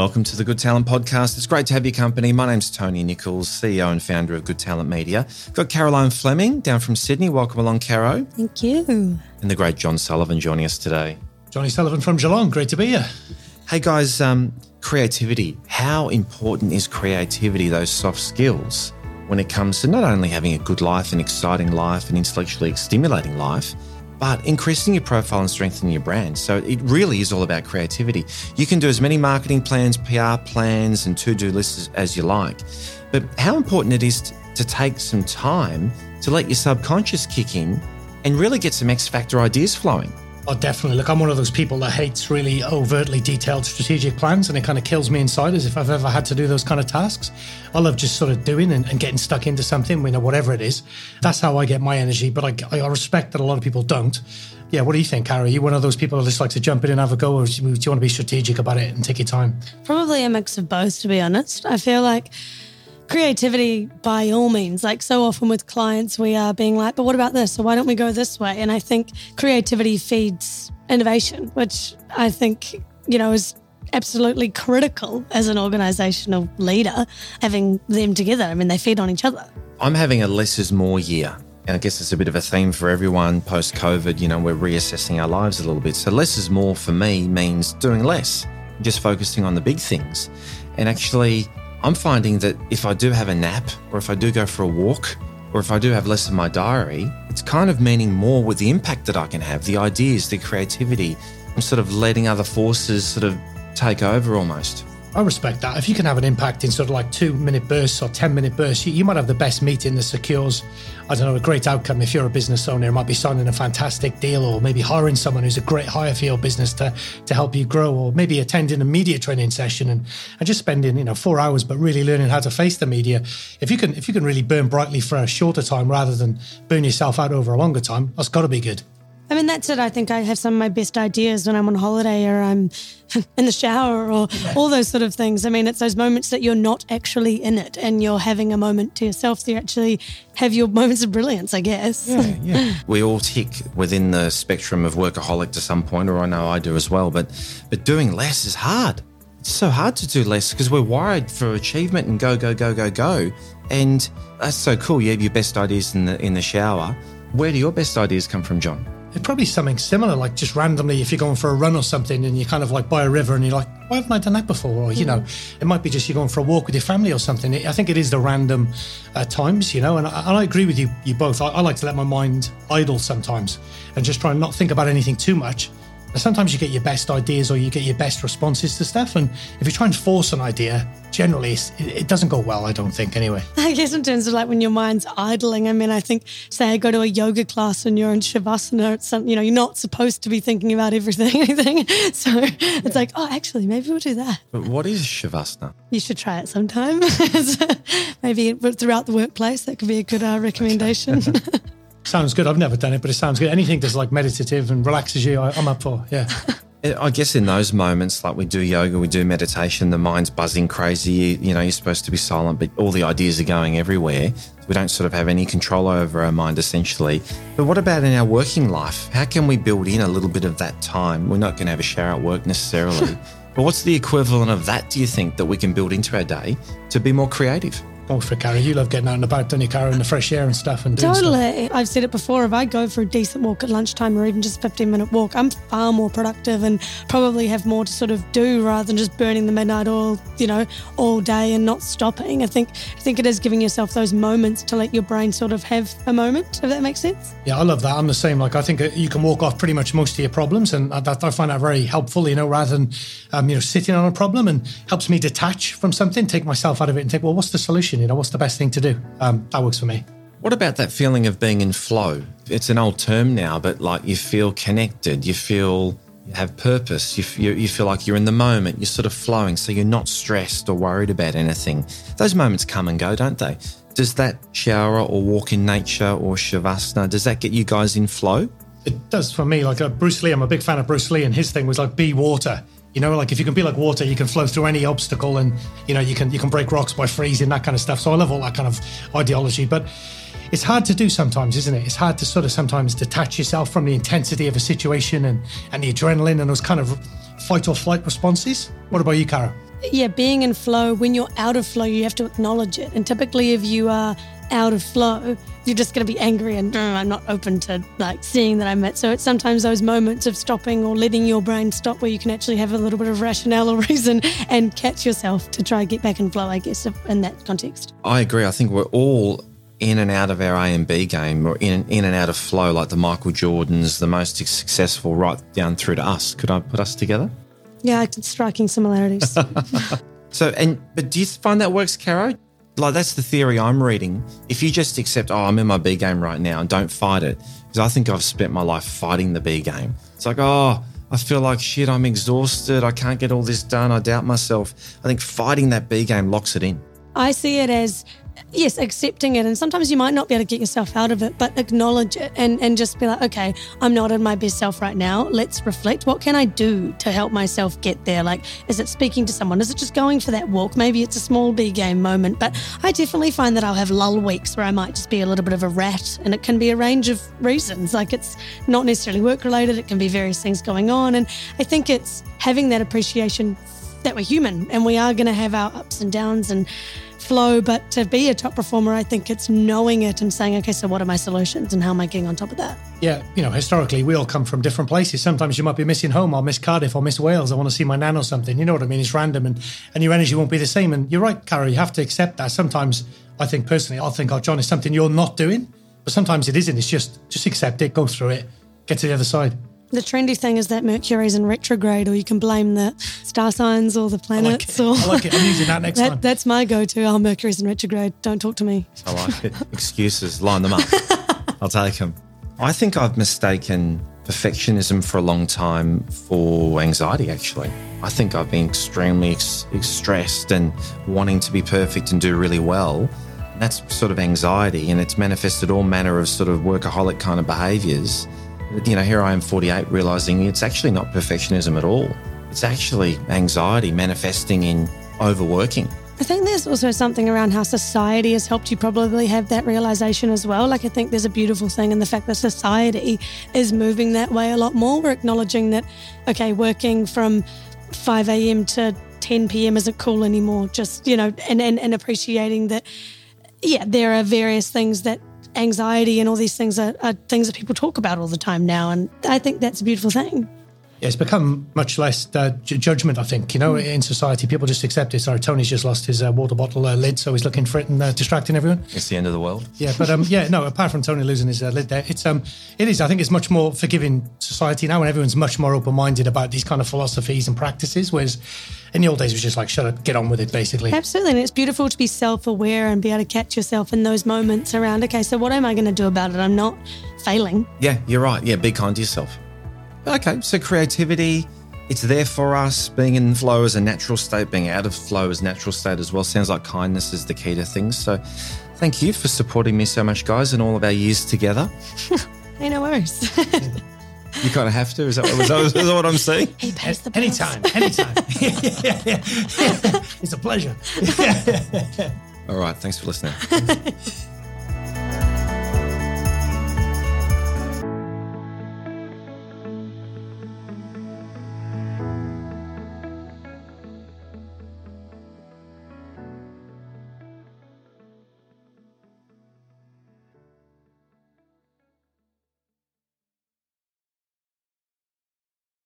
Welcome to the Good Talent Podcast. It's great to have your company. My name's Tony Nicholls, CEO and founder of Good Talent Media. Got Caroline Fleming down from Sydney. Welcome along, Caro. Thank you. And the great John Sullivan joining us today. Johnny Sullivan from Geelong. Great to be here. Hey guys, um, creativity. How important is creativity, those soft skills, when it comes to not only having a good life, an exciting life, an intellectually stimulating life, but increasing your profile and strengthening your brand. So it really is all about creativity. You can do as many marketing plans, PR plans, and to do lists as you like. But how important it is to take some time to let your subconscious kick in and really get some X factor ideas flowing. Oh, definitely. Look, I'm one of those people that hates really overtly detailed strategic plans, and it kind of kills me inside as if I've ever had to do those kind of tasks. I love just sort of doing and, and getting stuck into something, you know, whatever it is. That's how I get my energy, but I, I respect that a lot of people don't. Yeah, what do you think, Carrie? Are you one of those people that just like to jump in and have a go, or do you want to be strategic about it and take your time? Probably a mix of both, to be honest. I feel like creativity by all means like so often with clients we are being like but what about this so why don't we go this way and i think creativity feeds innovation which i think you know is absolutely critical as an organizational leader having them together i mean they feed on each other i'm having a less is more year and I guess it's a bit of a theme for everyone post COVID. You know, we're reassessing our lives a little bit. So, less is more for me means doing less, just focusing on the big things. And actually, I'm finding that if I do have a nap or if I do go for a walk or if I do have less in my diary, it's kind of meaning more with the impact that I can have, the ideas, the creativity. I'm sort of letting other forces sort of take over almost. I respect that. If you can have an impact in sort of like two minute bursts or 10 minute bursts, you, you, might have the best meeting that secures, I don't know, a great outcome. If you're a business owner, it might be signing a fantastic deal or maybe hiring someone who's a great hire for your business to, to help you grow or maybe attending a media training session and, and just spending, you know, four hours, but really learning how to face the media. If you can, if you can really burn brightly for a shorter time rather than burn yourself out over a longer time, that's got to be good. I mean, that's it. I think I have some of my best ideas when I'm on holiday or I'm in the shower or all those sort of things. I mean, it's those moments that you're not actually in it and you're having a moment to yourself. So you actually have your moments of brilliance, I guess. Yeah, yeah. we all tick within the spectrum of workaholic to some point, or I know I do as well. But but doing less is hard. It's so hard to do less because we're wired for achievement and go, go, go, go, go. And that's so cool. You have your best ideas in the in the shower. Where do your best ideas come from, John? It's probably something similar, like just randomly, if you're going for a run or something and you're kind of like by a river and you're like, why haven't I done that before? Or, you know, it might be just you're going for a walk with your family or something. I think it is the random uh, times, you know, and I, and I, agree with you, you both. I, I like to let my mind idle sometimes and just try and not think about anything too much sometimes you get your best ideas or you get your best responses to stuff. And if you try and force an idea, generally it doesn't go well, I don't think, anyway. I guess in terms of like when your mind's idling, I mean, I think, say I go to a yoga class and you're in Shavasana, it's something, you know, you're not supposed to be thinking about everything, anything. So it's like, oh, actually, maybe we'll do that. But what is Shavasana? You should try it sometime. maybe throughout the workplace, that could be a good uh, recommendation. Okay. Sounds good. I've never done it, but it sounds good. Anything that's like meditative and relaxes you, I, I'm up for. Yeah. I guess in those moments, like we do yoga, we do meditation, the mind's buzzing crazy. You, you, know, you're supposed to be silent, but all the ideas are going everywhere. We don't sort of have any control over our mind, essentially. But what about in our working life? How can we build in a little bit of that time? We're not going to have a shower at work necessarily. but what's the equivalent of that, do you think, that we can build into our day to be more creative? Both for Carrie. You love getting out and about, don't you, Carrie, in the fresh air and stuff and Totally. Stuff. I've said it before. If I go for a decent walk at lunchtime or even just a 15 minute walk, I'm far more productive and probably have more to sort of do rather than just burning the midnight oil, you know, all day and not stopping. I think I think it is giving yourself those moments to let your brain sort of have a moment, if that makes sense. Yeah, I love that. I'm the same. Like, I think you can walk off pretty much most of your problems. And I, I find that very helpful, you know, rather than, um, you know, sitting on a problem and helps me detach from something, take myself out of it and think, well, what's the solution? You know, what's the best thing to do. Um, that works for me. What about that feeling of being in flow? It's an old term now, but like you feel connected, you feel you have purpose, you, you, you feel like you're in the moment, you're sort of flowing, so you're not stressed or worried about anything. Those moments come and go, don't they? Does that shower or walk in nature or shavasana, does that get you guys in flow? It does for me. Like uh, Bruce Lee, I'm a big fan of Bruce Lee, and his thing was like be water. You know, like if you can be like water, you can flow through any obstacle, and you know you can you can break rocks by freezing that kind of stuff. So I love all that kind of ideology, but it's hard to do sometimes, isn't it? It's hard to sort of sometimes detach yourself from the intensity of a situation and and the adrenaline and those kind of fight or flight responses. What about you, Cara? yeah, being in flow, when you're out of flow, you have to acknowledge it. And typically, if you are out of flow, you're just going to be angry and "Mm, I'm not open to like seeing that I'm at. So it's sometimes those moments of stopping or letting your brain stop where you can actually have a little bit of rationale or reason and catch yourself to try and get back in flow, I guess, in that context. I agree. I think we're all in and out of our A and B game, or in in and out of flow, like the Michael Jordans, the most successful, right down through to us. Could I put us together? Yeah, striking similarities. So, and but do you find that works, Caro? Like that's the theory I'm reading. If you just accept, oh, I'm in my B game right now, and don't fight it, because I think I've spent my life fighting the B game. It's like, oh, I feel like shit. I'm exhausted. I can't get all this done. I doubt myself. I think fighting that B game locks it in. I see it as yes, accepting it. And sometimes you might not be able to get yourself out of it, but acknowledge it and, and just be like, okay, I'm not in my best self right now. Let's reflect. What can I do to help myself get there? Like, is it speaking to someone? Is it just going for that walk? Maybe it's a small B game moment, but I definitely find that I'll have lull weeks where I might just be a little bit of a rat and it can be a range of reasons. Like, it's not necessarily work related, it can be various things going on. And I think it's having that appreciation that we're human and we are going to have our ups and downs and flow. But to be a top performer, I think it's knowing it and saying, okay, so what are my solutions and how am I getting on top of that? Yeah, you know, historically, we all come from different places. Sometimes you might be missing home. I'll miss Cardiff or miss Wales. I want to see my nan or something. You know what I mean? It's random and, and your energy won't be the same. And you're right, Cara, you have to accept that. Sometimes I think personally, I'll think, oh, John, it's something you're not doing. But sometimes it isn't. It's just, just accept it, go through it, get to the other side. The trendy thing is that Mercury's in retrograde, or you can blame the star signs or the planets. I like it. I like it. I'm using that next that, time. That's my go-to. Oh, Mercury's in retrograde. Don't talk to me. I like it. Excuses, line them up. I'll take them. I think I've mistaken perfectionism for a long time for anxiety, actually. I think I've been extremely ex- stressed and wanting to be perfect and do really well. And that's sort of anxiety, and it's manifested all manner of sort of workaholic kind of behaviors. You know, here I am 48 realizing it's actually not perfectionism at all. It's actually anxiety manifesting in overworking. I think there's also something around how society has helped you probably have that realization as well. Like, I think there's a beautiful thing in the fact that society is moving that way a lot more. We're acknowledging that, okay, working from 5 a.m. to 10 p.m. isn't cool anymore. Just, you know, and, and, and appreciating that, yeah, there are various things that anxiety and all these things are, are things that people talk about all the time now. And I think that's a beautiful thing. Yeah, it's become much less uh, j- judgment, I think. You know, Mm. in society, people just accept it. Sorry, Tony's just lost his uh, water bottle uh, lid, so he's looking for it and uh, distracting everyone. It's the end of the world. Yeah, but um, yeah, no. Apart from Tony losing his uh, lid, there, it's um, it is. I think it's much more forgiving society now, and everyone's much more open-minded about these kind of philosophies and practices. Whereas in the old days, it was just like, shut up, get on with it, basically. Absolutely. And it's beautiful to be self aware and be able to catch yourself in those moments around, okay, so what am I going to do about it? I'm not failing. Yeah, you're right. Yeah, be kind to yourself. Okay, so creativity, it's there for us. Being in flow is a natural state, being out of flow is a natural state as well. Sounds like kindness is the key to things. So thank you for supporting me so much, guys, in all of our years together. Hey, no worries. You kind of have to. Is that, is that, is that what I'm saying? he pays the bills. Anytime, anytime. yeah, yeah. It's a pleasure. All right. Thanks for listening.